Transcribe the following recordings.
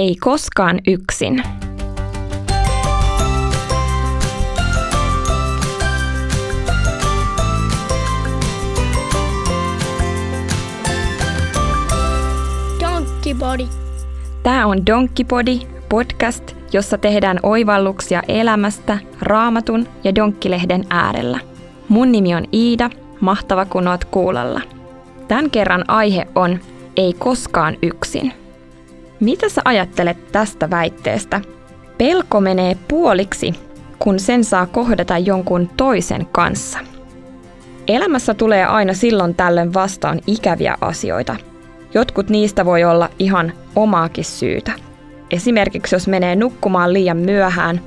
Ei koskaan yksin. Donkkipodi. Tämä on Donkkipodi, podcast, jossa tehdään oivalluksia elämästä raamatun ja donkkilehden äärellä. Mun nimi on Iida, mahtava kun oot kuulolla. Tämän kerran aihe on Ei koskaan yksin. Mitä sä ajattelet tästä väitteestä? Pelko menee puoliksi, kun sen saa kohdata jonkun toisen kanssa. Elämässä tulee aina silloin tällöin vastaan ikäviä asioita. Jotkut niistä voi olla ihan omaakin syytä. Esimerkiksi jos menee nukkumaan liian myöhään,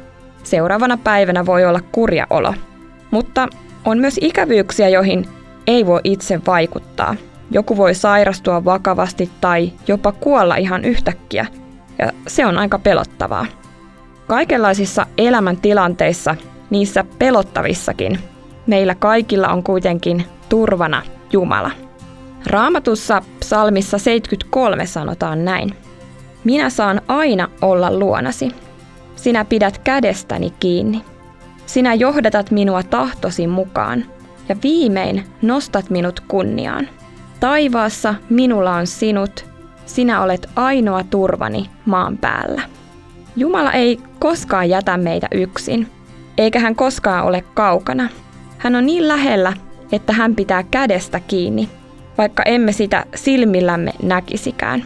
seuraavana päivänä voi olla kurja olo. Mutta on myös ikävyyksiä, joihin ei voi itse vaikuttaa. Joku voi sairastua vakavasti tai jopa kuolla ihan yhtäkkiä, ja se on aika pelottavaa. Kaikenlaisissa elämäntilanteissa, niissä pelottavissakin, meillä kaikilla on kuitenkin turvana Jumala. Raamatussa psalmissa 73 sanotaan näin. Minä saan aina olla luonasi. Sinä pidät kädestäni kiinni. Sinä johdatat minua tahtosi mukaan ja viimein nostat minut kunniaan. Taivaassa minulla on sinut, sinä olet ainoa turvani maan päällä. Jumala ei koskaan jätä meitä yksin, eikä hän koskaan ole kaukana. Hän on niin lähellä, että hän pitää kädestä kiinni, vaikka emme sitä silmillämme näkisikään.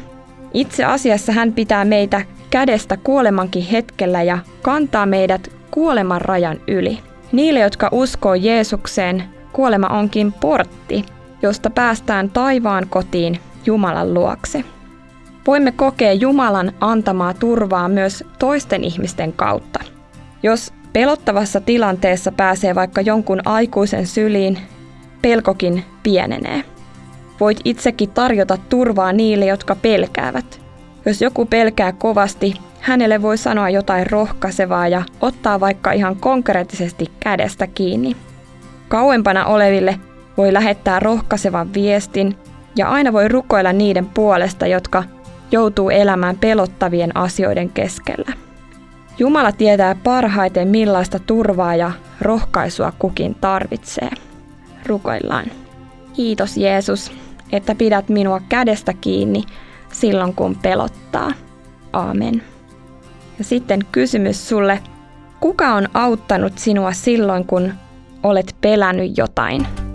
Itse asiassa hän pitää meitä kädestä kuolemankin hetkellä ja kantaa meidät kuoleman rajan yli. Niille, jotka uskoo Jeesukseen, kuolema onkin portti, josta päästään taivaan kotiin Jumalan luokse. Voimme kokea Jumalan antamaa turvaa myös toisten ihmisten kautta. Jos pelottavassa tilanteessa pääsee vaikka jonkun aikuisen syliin, pelkokin pienenee. Voit itsekin tarjota turvaa niille, jotka pelkäävät. Jos joku pelkää kovasti, hänelle voi sanoa jotain rohkaisevaa ja ottaa vaikka ihan konkreettisesti kädestä kiinni. Kauempana oleville voi lähettää rohkaisevan viestin ja aina voi rukoilla niiden puolesta, jotka joutuu elämään pelottavien asioiden keskellä. Jumala tietää parhaiten millaista turvaa ja rohkaisua kukin tarvitsee. Rukoillaan. Kiitos Jeesus, että pidät minua kädestä kiinni silloin kun pelottaa. Aamen. Ja sitten kysymys sulle, kuka on auttanut sinua silloin kun olet pelännyt jotain?